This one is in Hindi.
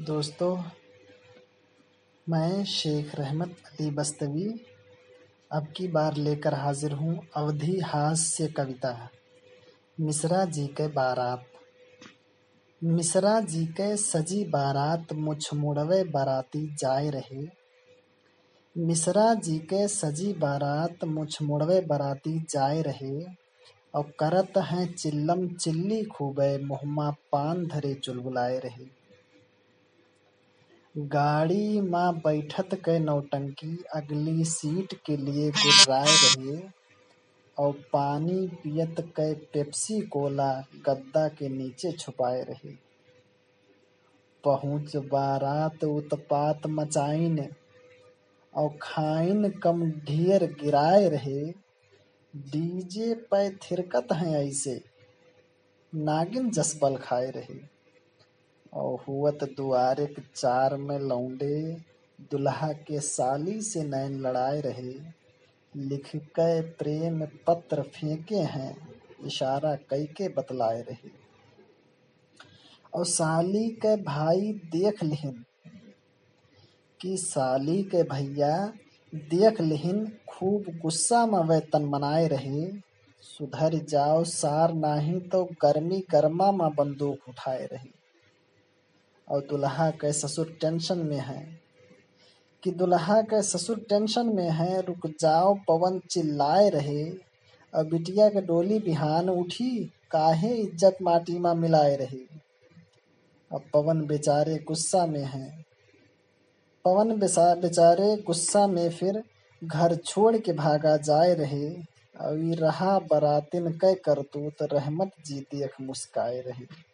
दोस्तों, मैं शेख रहमत अली बस्तवी अब की बार लेकर हाजिर हूँ अवधि हास्य कविता, मिश्रा जी के बारात। मिश्रा जी के सजी बारात मुछ मुड़वे बाराती जाए रहे। मिश्रा जी के सजी बारात मुछ मुड़वे बाराती जाए रहे। और करत हैं चिल्लम चिल्ली खूबे, मुहमा पान धरे चुलबुलाए रहे। गाड़ी माँ बैठत कै नौटंकी, अगली सीट के लिए गुर्राए रहे और पानी पियत कै पेप्सी कोला, गद्दा के नीचे छुपाए रहे पहुँच बारात उत्पात मचाइन और खाइन कम ढेर गिराए रहे डीजे पे थिरकत हैं ऐसे, नागिन जसबल खाए रहे और हुवत दुआरे के चार में लौंडे, दुल्हा के साली से नैन लड़ाए रहे। लिख के प्रेम पत्र फेंके हैं, इशारा कई के बतलाए रहे। और साली के भाई देख लिहिन, कि साली के भैया देख लिहिन, खूब गुस्सा में वेतन मनाए रहे। सुधर जाओ सार नाही तो गर्मी गर्मा में बंदूक उठाए रहे। और दुल्हा के ससुर टेंशन में है। कि दुल्हा के ससुर टेंशन में है, रुक जाओ, पवन चिल्लाए रहे। और बिटिया के डोली बिहान उठी, काहे इज़्ज़त माटी में मिलाए रहे। अब पवन बेचारे गुस्सा में है। पवन बेचारे गुस्सा में फिर घर छोड़ के भागा जाए रहे। और रहा बरातिन कै करतूत, रहमत जी देख मुस्काए रहे।